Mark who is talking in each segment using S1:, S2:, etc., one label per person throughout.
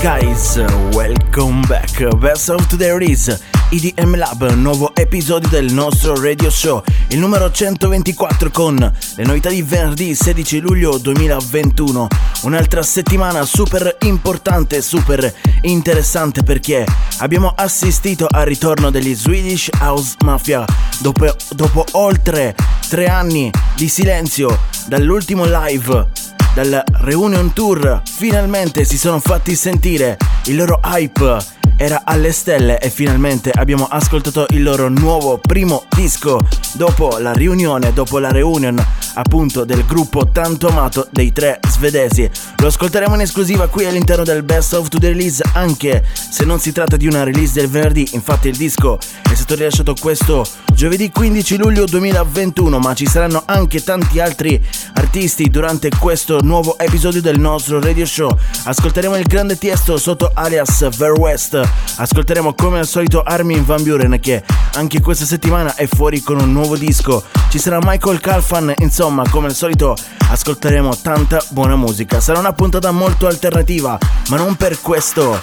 S1: guys, welcome back. Best of Today Release, EDM Lab, nuovo episodio del nostro radio show, il numero 124 con le novità di venerdì 16 luglio 2021. Un'altra settimana super importante, super interessante perché abbiamo assistito al ritorno degli Swedish House Mafia dopo, dopo oltre tre anni di silenzio dall'ultimo live dal Reunion Tour finalmente si sono fatti sentire, il loro hype era alle stelle e finalmente abbiamo ascoltato il loro nuovo primo disco dopo la riunione, dopo la reunion appunto del gruppo tanto amato dei tre svedesi. Lo ascolteremo in esclusiva qui all'interno del Best of the Release anche se non si tratta di una release del venerdì, infatti il disco è stato rilasciato questo giovedì 15 luglio 2021 ma ci saranno anche tanti altri artisti durante questo nuovo episodio del nostro radio show. Ascolteremo il grande Tiesto sotto alias Ver West, ascolteremo come al solito Armin Van Buren che anche questa settimana è fuori con un nuovo disco. Ci sarà Michael Calfan, insomma, come al solito ascolteremo tanta buona musica. Sarà una puntata molto alternativa, ma non per questo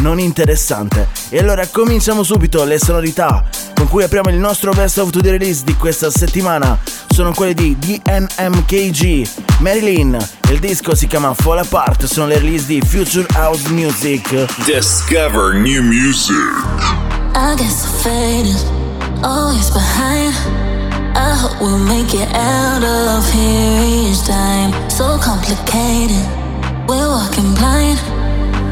S1: non interessante. E allora cominciamo subito le sonorità con cui apriamo il nostro best of to the release di questa settimana. Sono quelle di DNMKG, Marilyn. Il disco si chiama Fall Apart, sono le release di Future House Music.
S2: Discover new music.
S3: I guess I faded, always behind. I hope we'll make it out of here each time. So complicated, we're walking blind.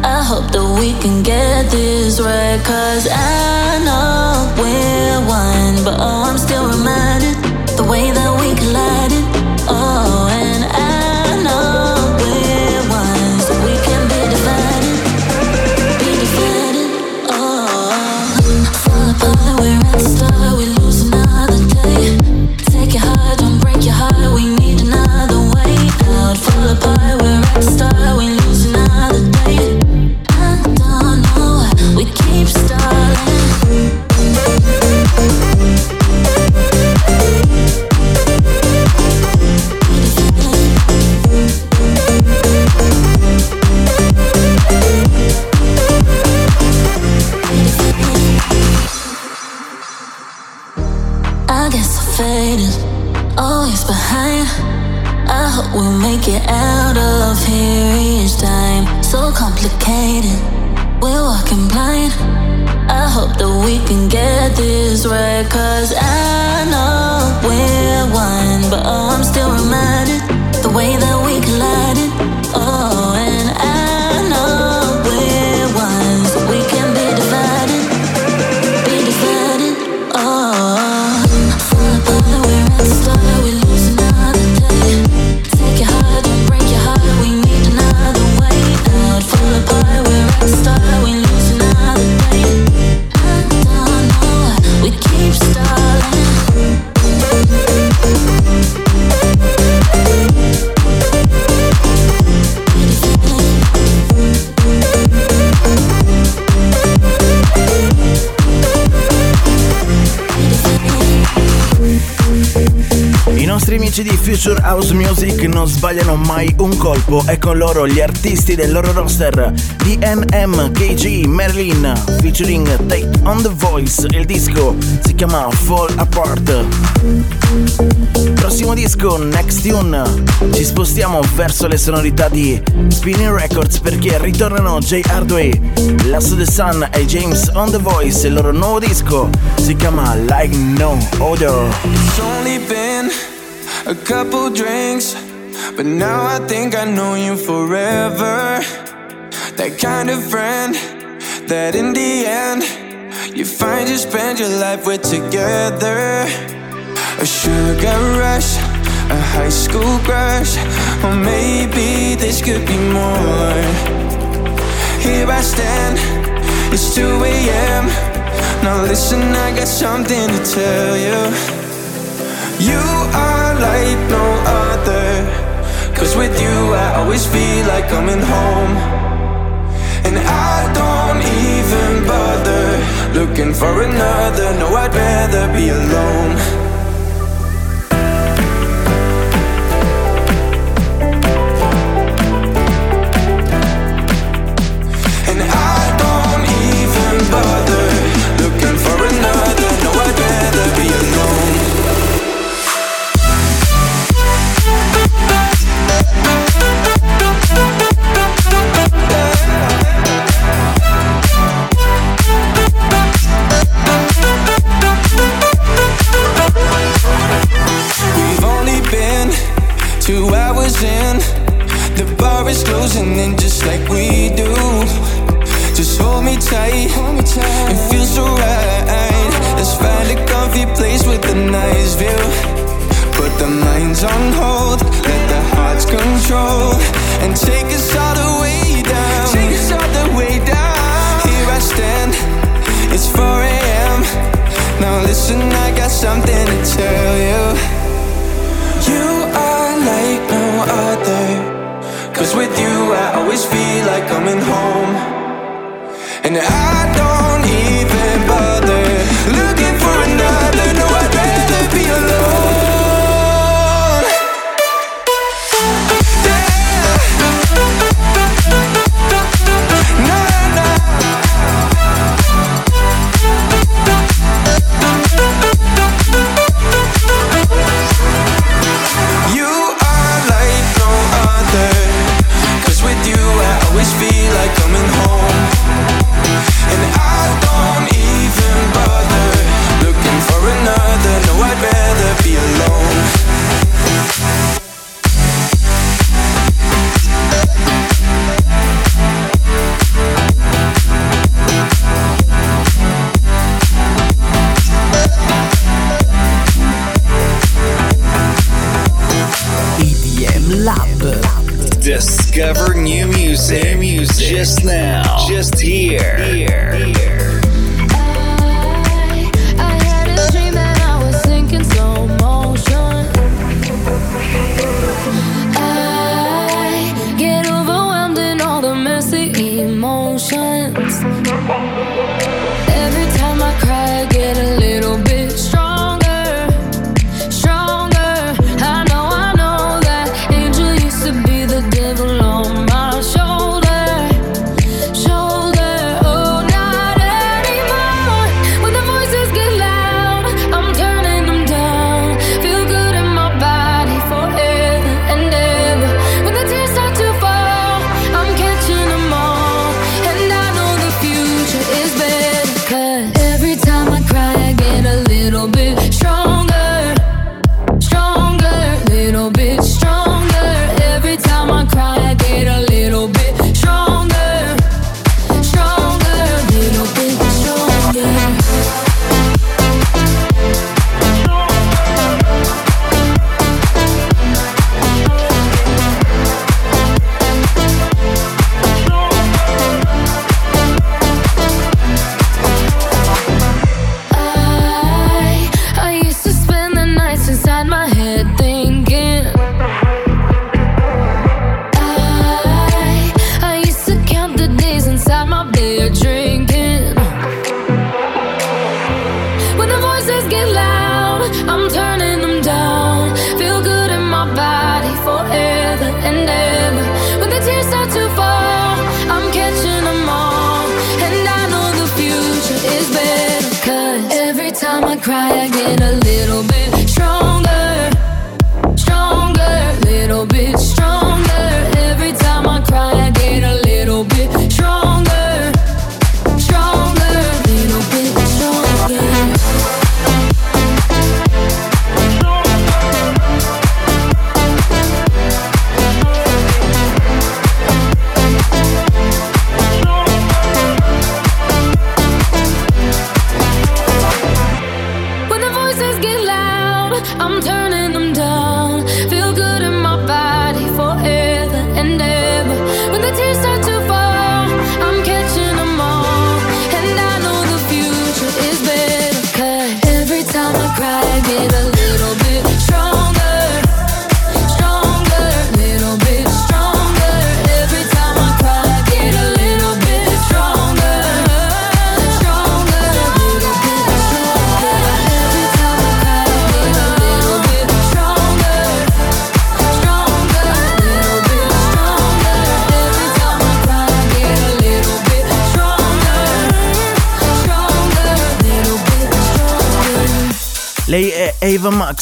S3: I hope that we can get this right. Cause I know we're one, but oh, I'm still reminded the way that we'll make it out of here each time. So complicated, we're walking blind. I hope that we can get this right. Cause I know we're one, but oh, I'm still reminded the way that we
S1: Future House Music non sbagliano mai un colpo e con loro gli artisti del loro roster DNM, KG, Merlin featuring Take on the Voice. Il disco si chiama Fall Apart. Prossimo disco, Next Tune. Ci spostiamo verso le sonorità di Spinning Records perché ritornano Jay Hardway, Lasso the Sun e James on the Voice. Il loro nuovo disco si chiama Like No Other.
S4: A couple drinks, but now I think I know you forever. That kind of friend that in the end you find you spend your life with together. A sugar rush, a high school crush, or maybe this could be more. Here I stand, it's 2 a.m. Now listen, I got something to tell you. You are like no other. Cause with you, I always feel like coming home. And I don't even bother looking for another. No, I'd rather be alone.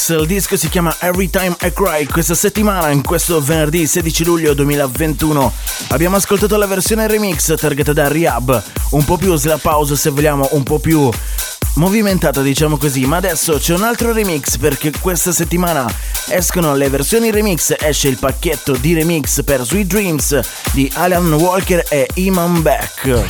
S5: Il disco si chiama Every Time I Cry. Questa settimana, in questo venerdì 16 luglio 2021, abbiamo ascoltato la versione remix targata da Rehab, un po' più slap house se vogliamo, un po' più movimentata diciamo così, ma adesso c'è un altro remix perché questa settimana escono le versioni remix, esce il pacchetto di remix per Sweet Dreams di Alan Walker e Iman Beck.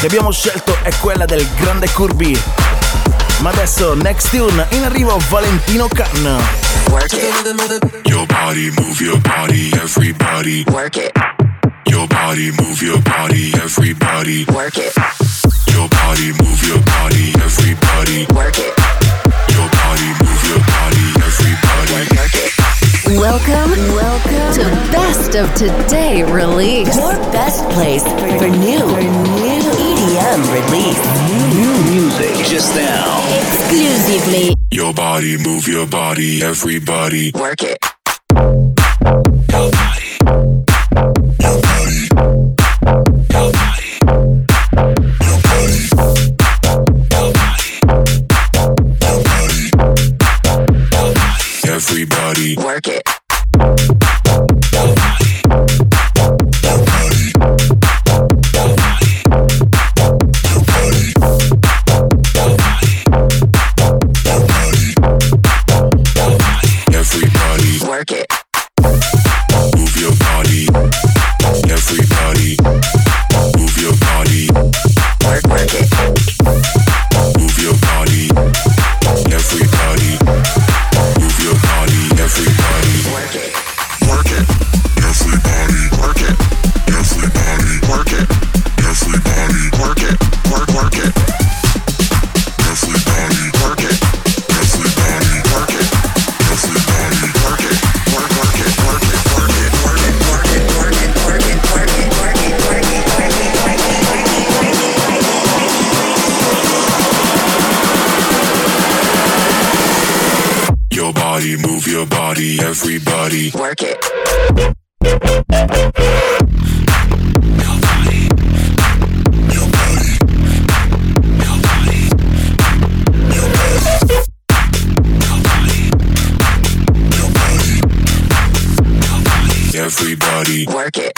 S5: Che abbiamo scelto è quella del grande Kirby. Ma adesso, next tune, in arrivo Valentino Khan. Work it. Your body, move your body, everybody. Work it. Your body, move your body, everybody. Work it. Your body, move your body, everybody. Work it. Your body, move your body.
S6: Welcome, welcome to Best of Today release.
S7: Your best place for new, for new EDM release.
S8: New music just now.
S7: Exclusively.
S8: Your body, move your body, everybody.
S7: Work it.
S8: Your body.
S9: move your body, everybody.
S10: Work it.
S9: Everybody.
S10: Work it.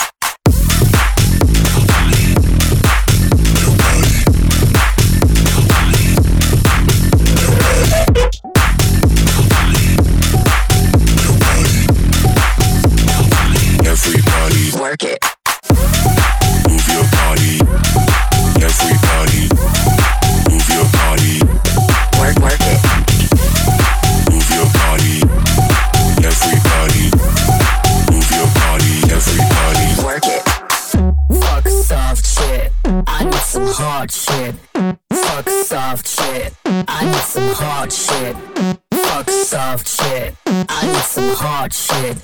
S11: Hard shit. Fuck soft shit. I need some hard shit. Fuck soft shit. I need some hard shit.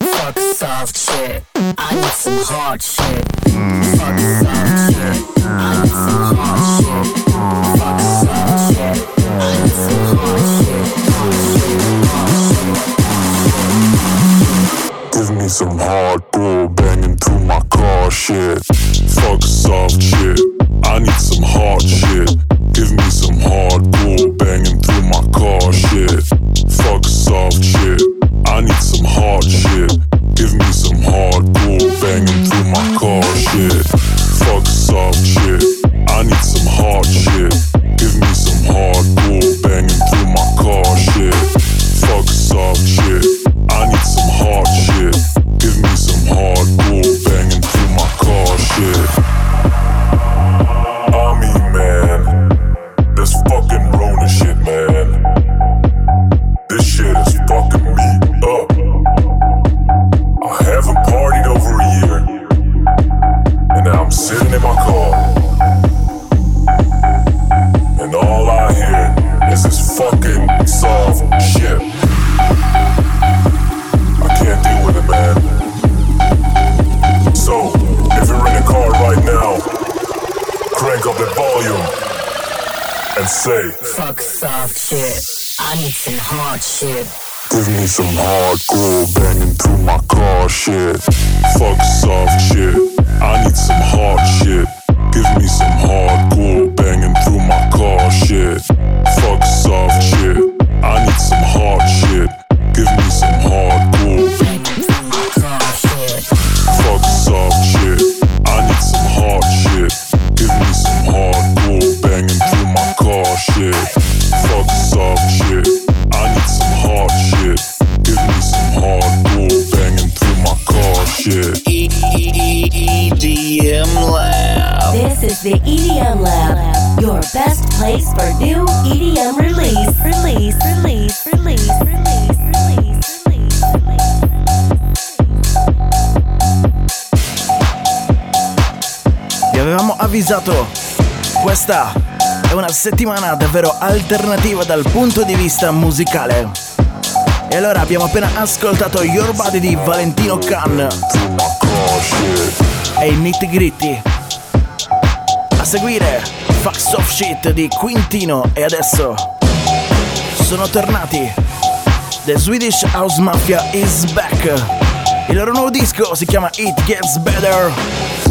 S11: Fuck soft shit. I need some hard shit. Fuck soft shit. I need some hard shit. Fuck soft shit. I need some hard shit.
S9: give me some hardcore banging through my car shit. Fuck soft shit. I need some hard shit. Give me some hardcore banging through my car shit. Fuck soft shit. I need some hard shit. Give me some hardcore banging through my car shit. Fuck soft shit. I need some hard shit.
S1: Avvisato, questa è una settimana davvero alternativa dal punto di vista musicale. E allora abbiamo appena ascoltato Your Body di Valentino Khan e i Nitty Gritty. A seguire Fuck Soft Shit di Quintino e adesso sono tornati. The Swedish House Mafia is back. Il loro nuovo disco si chiama It Gets Better.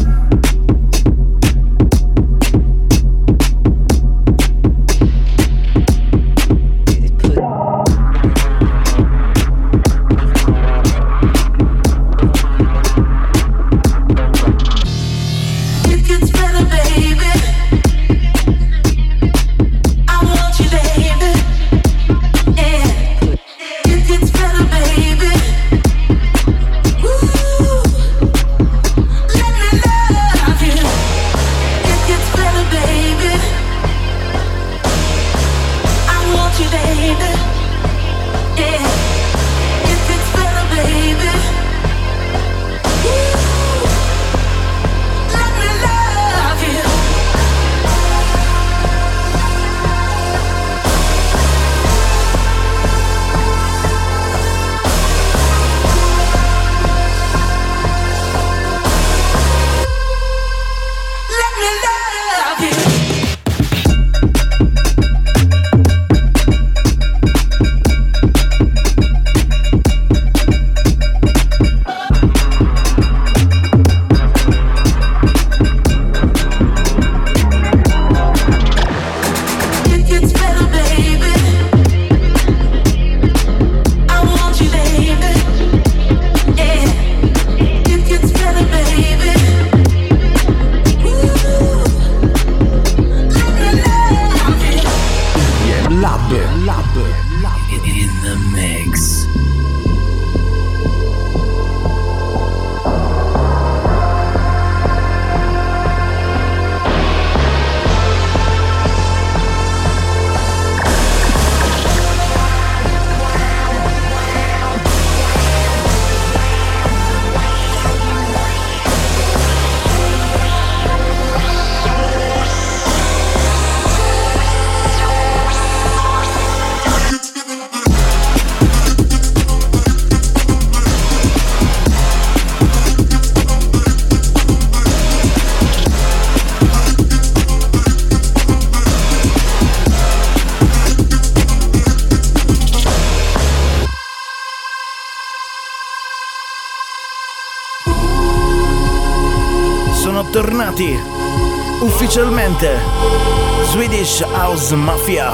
S1: House Mafia.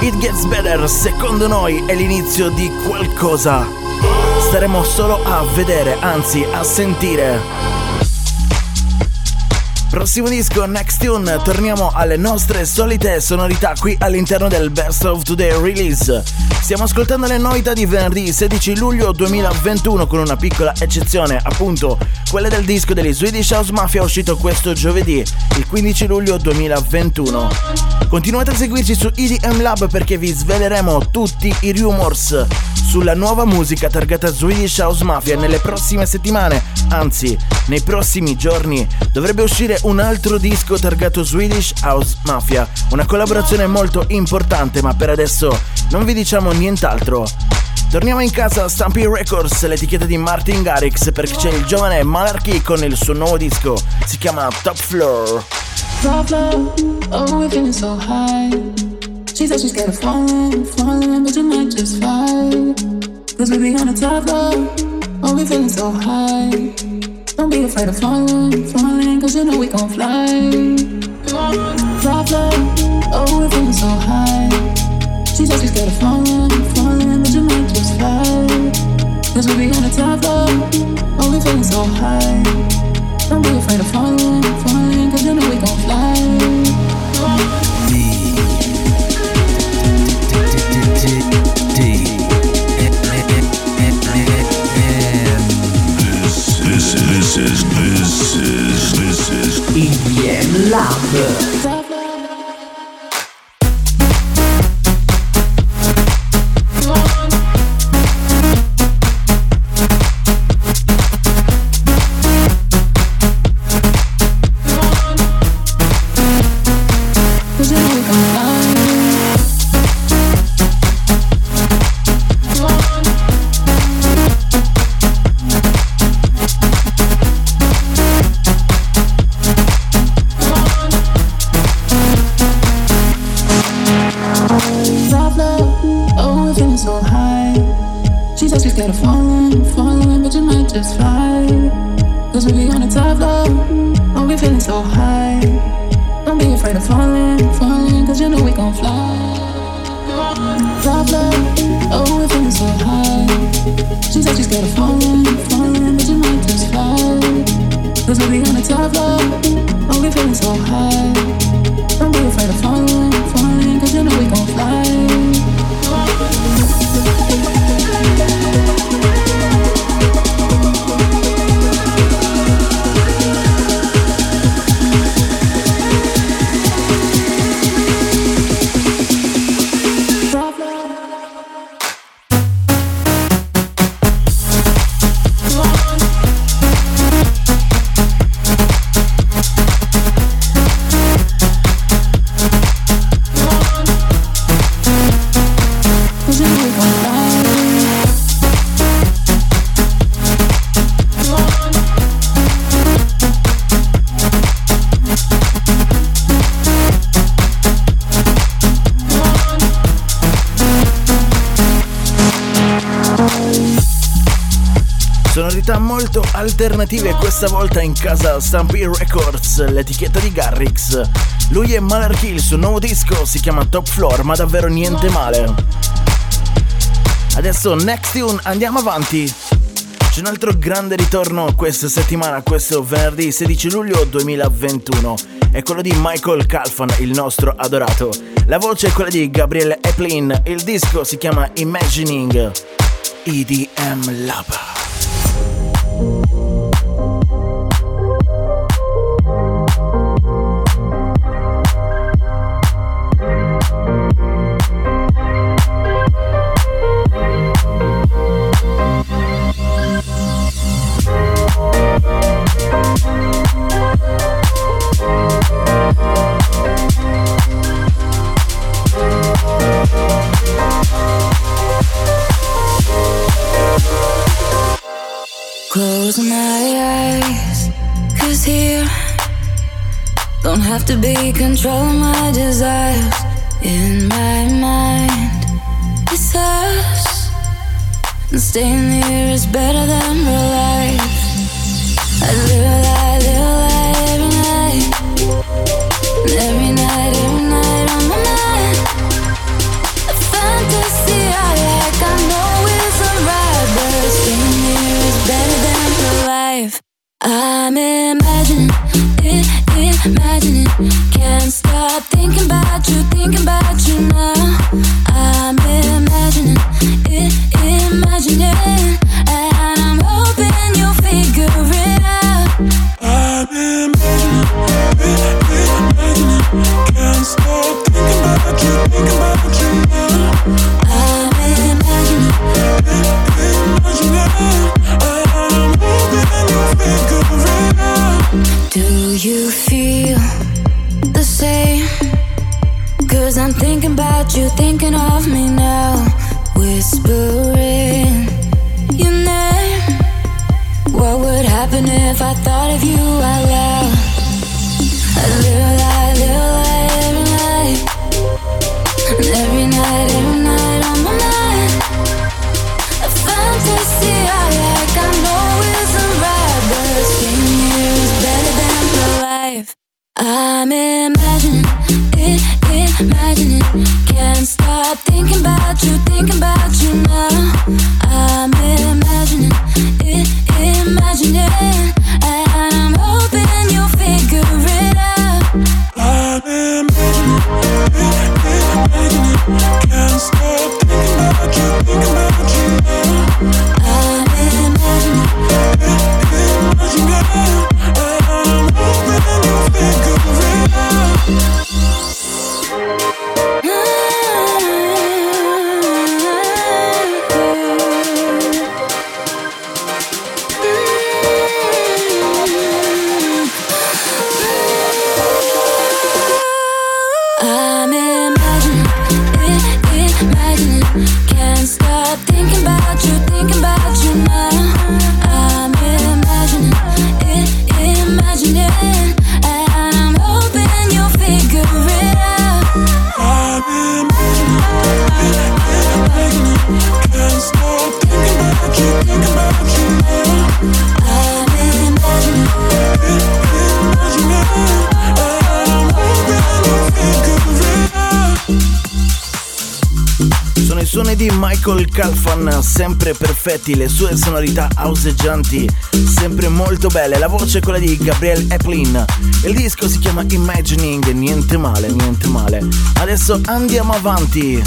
S1: It Gets Better secondo noi è l'inizio di qualcosa. Staremo solo a vedere, anzi a sentire. Prossimo disco, Next Tune, torniamo alle nostre solite sonorità qui all'interno del Best of Today Release. Stiamo ascoltando le novità di venerdì 16 luglio 2021 con una piccola eccezione, appunto quella del disco degli Swedish House Mafia uscito questo giovedì, il 15 luglio 2021. Continuate a seguirci su EDM Lab perché vi sveleremo tutti i rumors sulla nuova musica targata Swedish House Mafia nelle prossime settimane, anzi nei prossimi giorni dovrebbe uscire un altro disco targato Swedish House Mafia, una collaborazione molto importante ma per adesso non vi diciamo nient'altro. Torniamo in casa a Stampy Records, l'etichetta di Martin Garrix perché c'è il giovane Malarkey con il suo nuovo disco, si chiama Top Floor.
S12: Top oh She said she's scared of falling, falling, but you just fly Cause we be on the top floor, oh we're feeling so high Don't be afraid of falling, falling, cause you know we gon' fly Top floor, oh we're feeling so high She said she's scared of falling, falling, but you might just fly. Cause we be on the top floor, oh we feeling so high. Don't be afraid of falling, falling, cause you know we gon' fly.
S9: This,
S11: EDM
S1: alternative questa volta in casa Stampy Records, l'etichetta di Garrix. Lui è Malarchy, il suo nuovo disco si chiama Top Floor, ma davvero niente male. Adesso next tune, andiamo avanti. C'è un altro grande ritorno questa settimana, questo venerdì 16 luglio 2021. È quello di Michael Calfan, il nostro adorato. La voce è quella di Gabriele Eplin, il disco si chiama Imagining. EDM Lab.
S13: to be control my desires in my mind. It's us, and staying here is better than.
S1: sempre perfetti, le sue sonorità auseggianti, sempre molto belle. La voce è quella di Gabrielle Eplin. Il disco si chiama Imagining, niente male, niente male. Adesso andiamo avanti.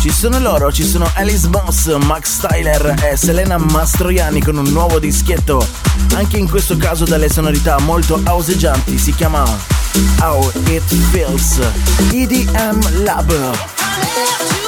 S1: Ci sono loro, ci sono Alice Boss, Max Tyler e Selena Mastroianni con un nuovo dischetto, anche in questo caso dalle sonorità molto auseggianti, si chiama How It Feels EDM Lab.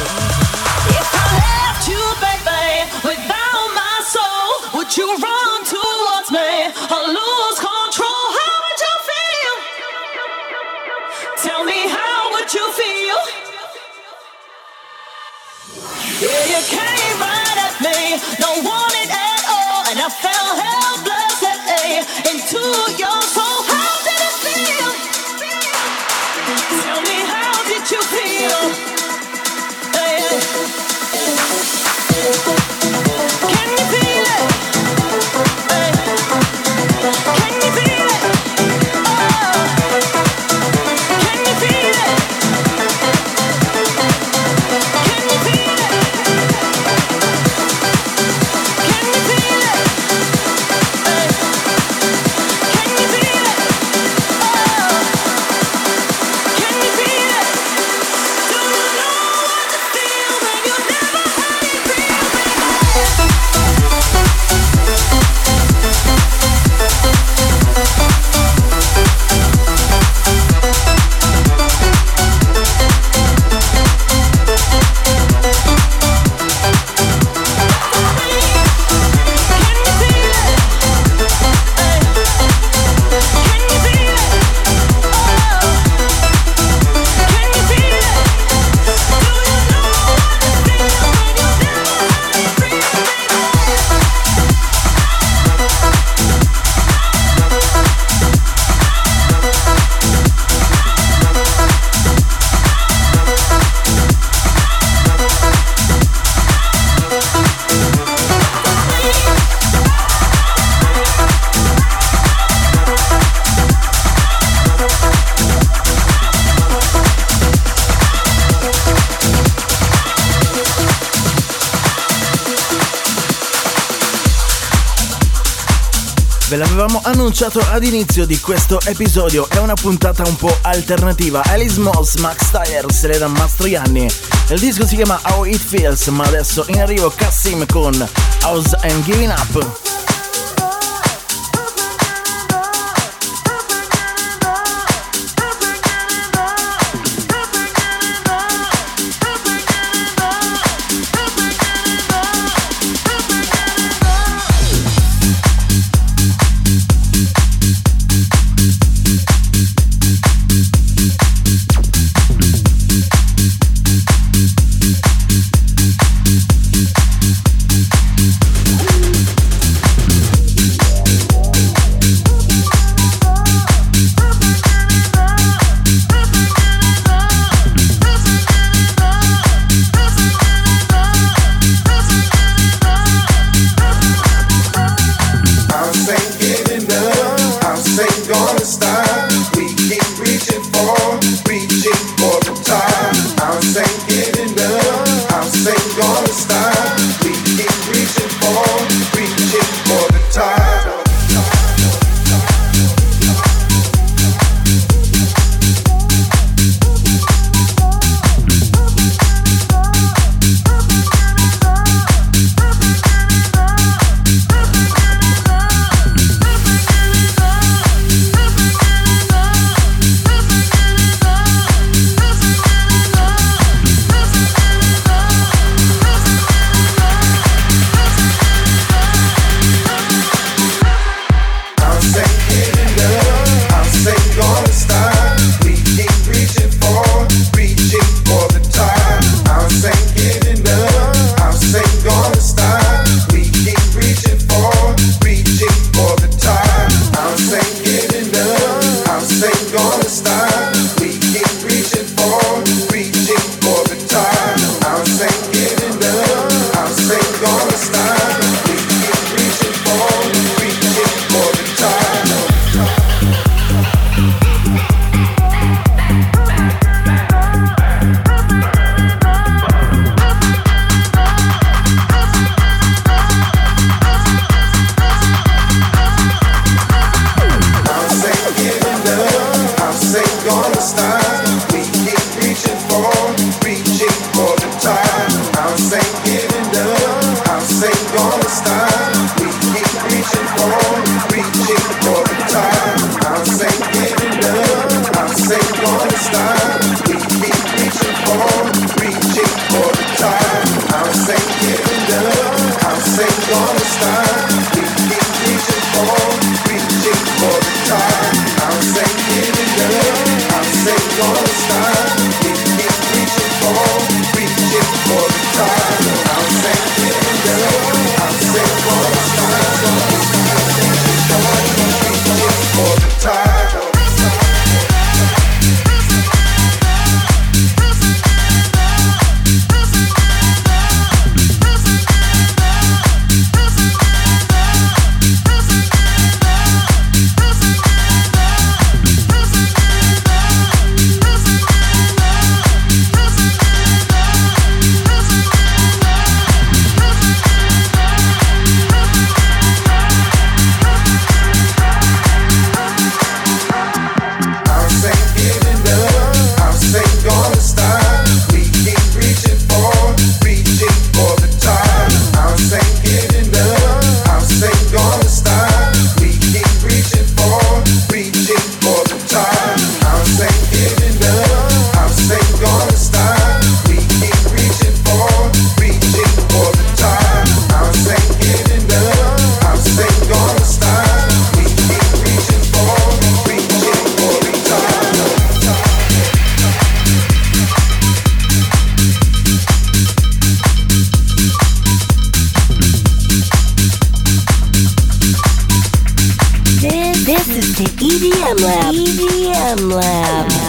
S1: annunciato ad inizio di questo episodio è una puntata un po' alternativa. Alice Moss, Max Tyler, Selena Mastroianni. Il disco si chiama How It Feels, ma adesso in arrivo Cassim con House and Giving Up.
S13: EDM Lab. EDM Lab.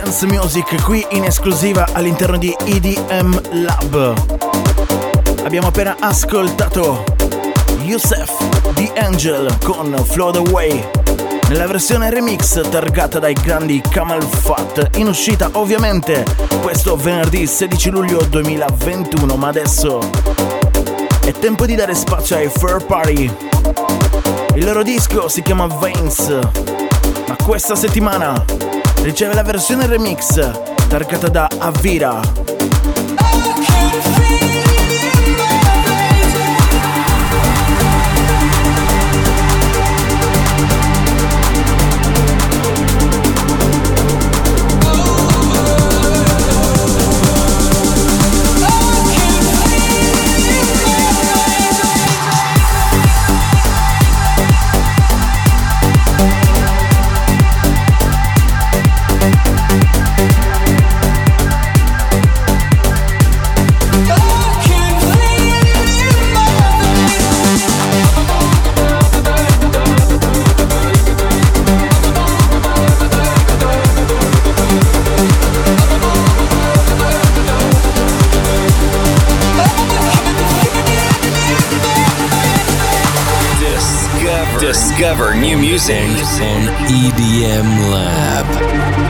S13: Dance music qui in esclusiva all'interno di EDM Lab. Abbiamo appena ascoltato Youssef The Angel con Float Away.
S1: nella versione remix targata dai grandi Kamal Fat, in uscita ovviamente questo venerdì 16 luglio 2021, ma adesso è tempo di dare spazio ai Fur Party. Il loro disco si chiama Veins, ma questa settimana riceve la versione remix targata da Avira.
S5: Discover new music on EDM Lab.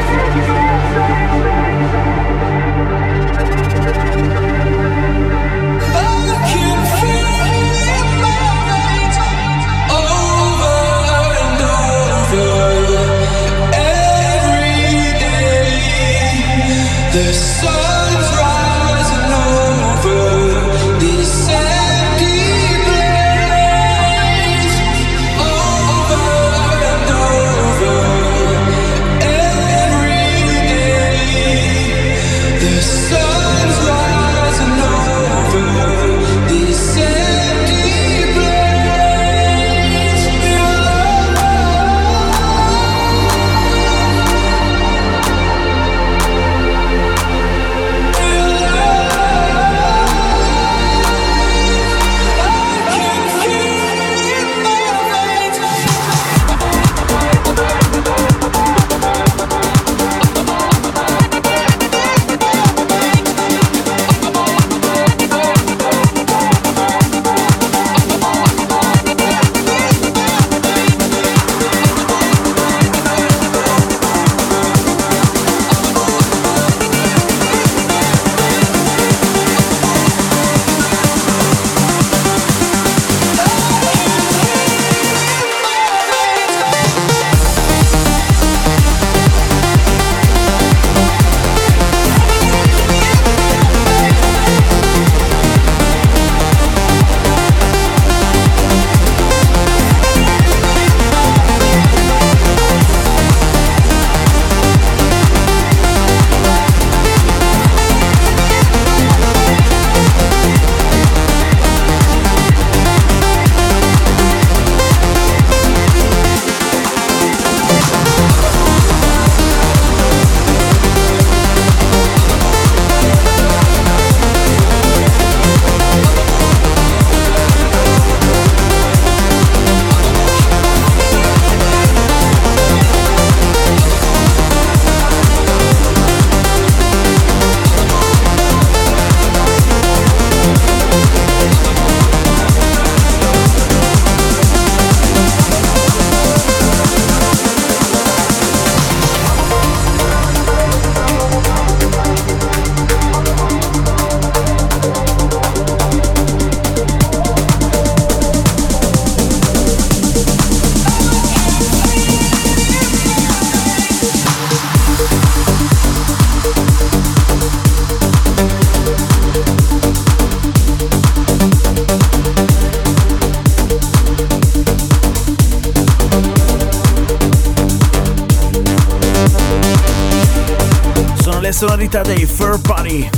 S5: Sonorità dei Fur Party.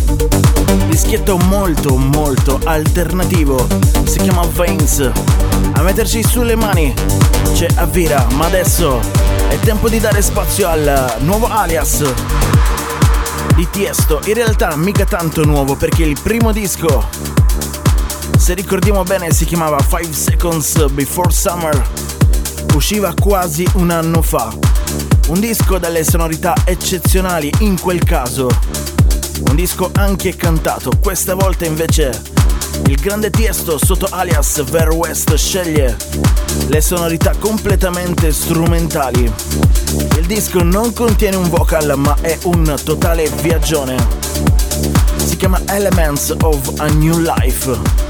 S5: Dischietto molto molto alternativo. Si chiama Veins. A metterci sulle mani c'è Avira, ma adesso è tempo di dare spazio al nuovo alias di Tiesto. In realtà mica tanto nuovo perché il primo disco, se ricordiamo bene, si chiamava 5 Seconds Before Summer. Usciva quasi un anno fa. Un disco dalle sonorità eccezionali in quel caso. Un disco anche cantato, questa volta invece
S1: Il grande Tiesto sotto alias Ver West sceglie le sonorità completamente strumentali. Il disco non contiene un vocal ma è un totale viaggione. Si chiama Elements of a New Life.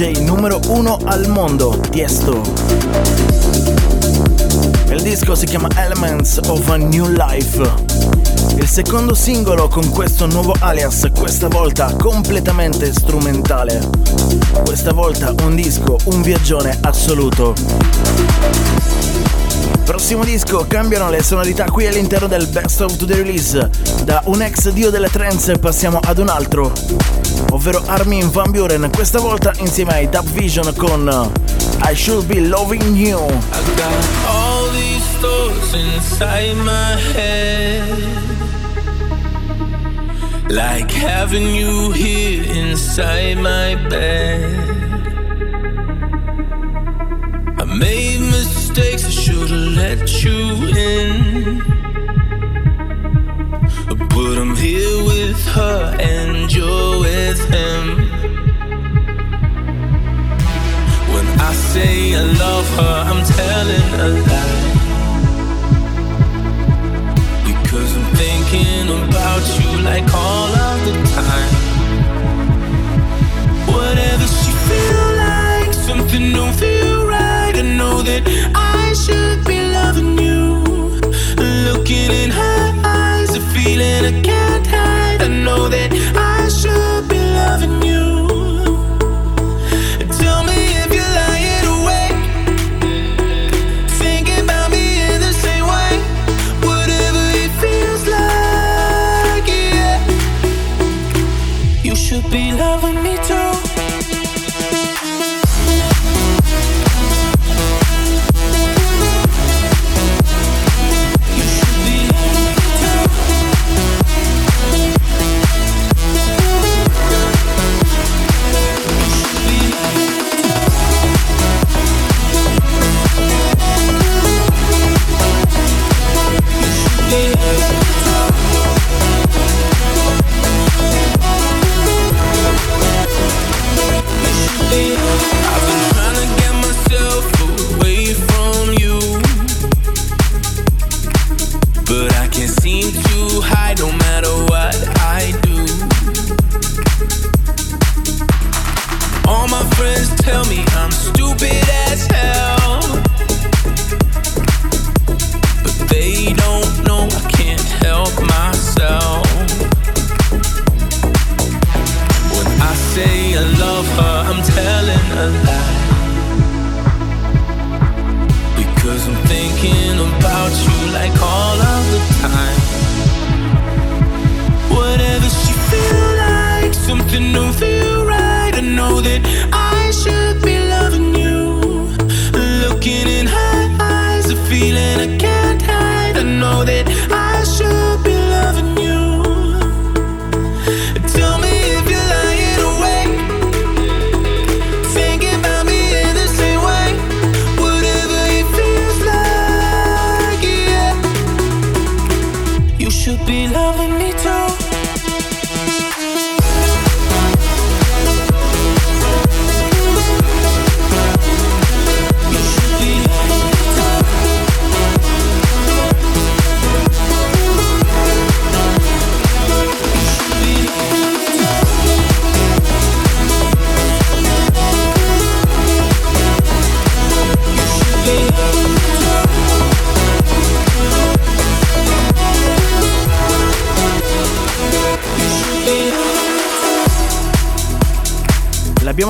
S1: Numero uno al mondo, Tiesto. Il disco si chiama Elements of a New Life. Il secondo singolo con questo nuovo alias, questa volta completamente strumentale. Questa volta un disco, un viaggione assoluto. Prossimo disco cambiano le sonorità qui all'interno del Best of the Release. Da un ex dio delle trance passiamo ad un altro, ovvero Armin Van Buren, questa volta insieme ai Dub Vision con I Should Be Loving You.
S5: I got all these thoughts inside my head. Like having you here inside my bed. Made mistakes, I should've let you in. But I'm here with her and you're with him. When I say I love her, I'm telling a lie. Because I'm thinking about you like all of the time. Whatever she feel like, something don't feel I should be loving you. Looking in her eyes, a feeling I can't hide. I know that I should be loving you. Tell me if you're lying awake, thinking about me in the same way. Whatever it feels like, yeah. You should be loving me too.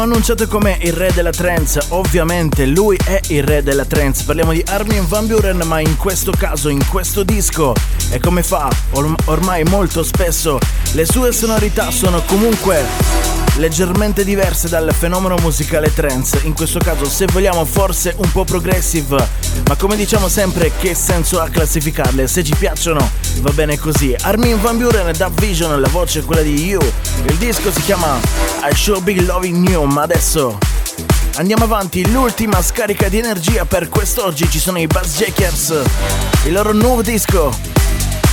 S1: L'abbiamo annunciato come il re della trance, ovviamente lui è il re della trance. Parliamo di Armin Van Buren, ma in questo caso, in questo disco, e come fa or- ormai molto spesso, le sue sonorità sono comunque leggermente diverse dal fenomeno musicale trance. In questo caso, se vogliamo, forse un po' progressive, ma come diciamo sempre, che senso ha classificarle? Se ci piacciono, va bene così. Armin Van Buren, Dub Vision, la voce è quella di You. Il disco si chiama I Should Be Loving You, ma adesso andiamo avanti. L'ultima scarica di energia per quest'oggi ci sono i Buzz Jackers. Il loro nuovo disco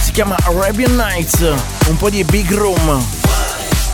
S1: si chiama Arabian Nights, un po' di Big Room.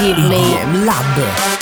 S11: EDM Lab.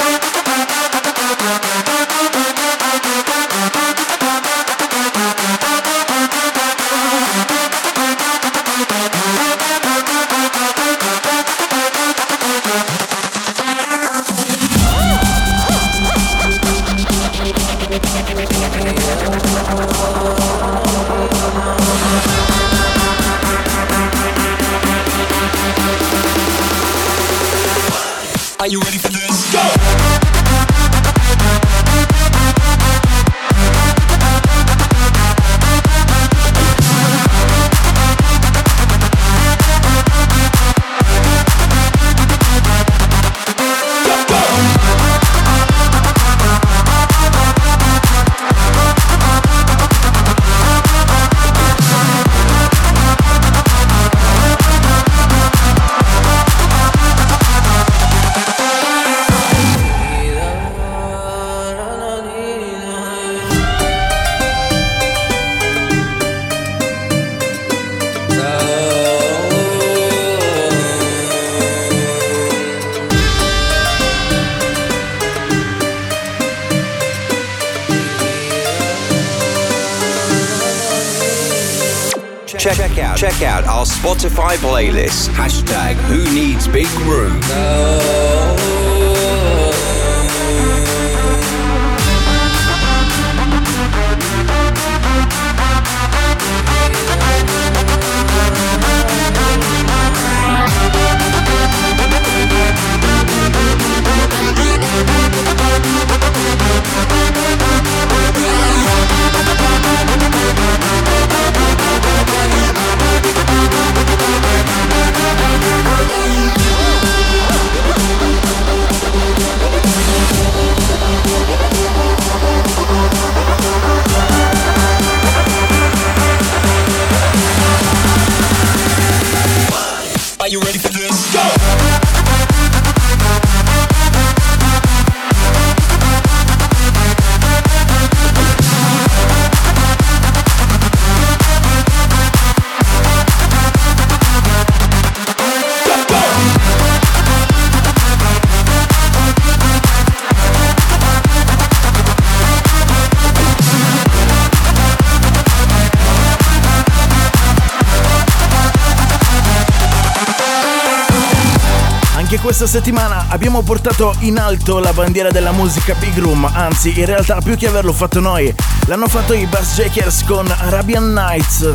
S2: Spotify playlist. Hashtag Who Needs Big Room.
S14: Are
S1: settimana abbiamo portato in alto la bandiera della musica Big Room, anzi in realtà più che averlo fatto noi, l'hanno fatto i Bass Jakers con Arabian Nights.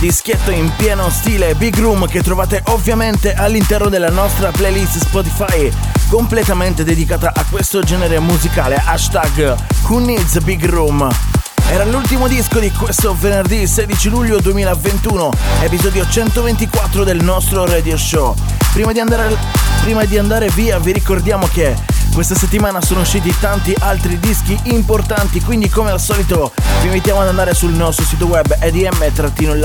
S1: Dischetto in pieno stile Big Room che trovate ovviamente all'interno della nostra playlist Spotify completamente dedicata a questo genere musicale, hashtag Who Needs Big Room. Era l'ultimo disco di questo venerdì 16 luglio 2021, episodio 124 del nostro radio show. Prima di andare, prima di andare via vi ricordiamo che questa settimana sono usciti tanti altri dischi importanti, quindi come al solito vi invitiamo ad andare sul nostro sito web edm-lab.com.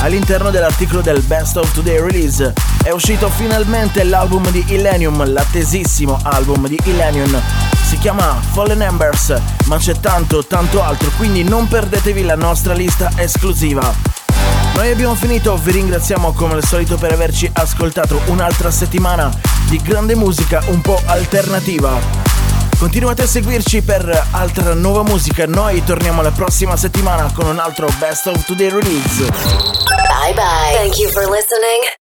S1: All'interno dell'articolo del Best of Today Release è uscito finalmente l'album di Illenium, l'attesissimo album di Illenium si chiama Fallen Embers, ma c'è tanto, tanto altro, quindi non perdetevi la nostra lista esclusiva. Noi abbiamo finito, vi ringraziamo come al solito per averci ascoltato un'altra settimana di grande musica un po' alternativa. Continuate a seguirci per altra nuova musica, noi torniamo la prossima settimana con un altro Best of Today Release.
S6: Bye bye. Thank you for listening.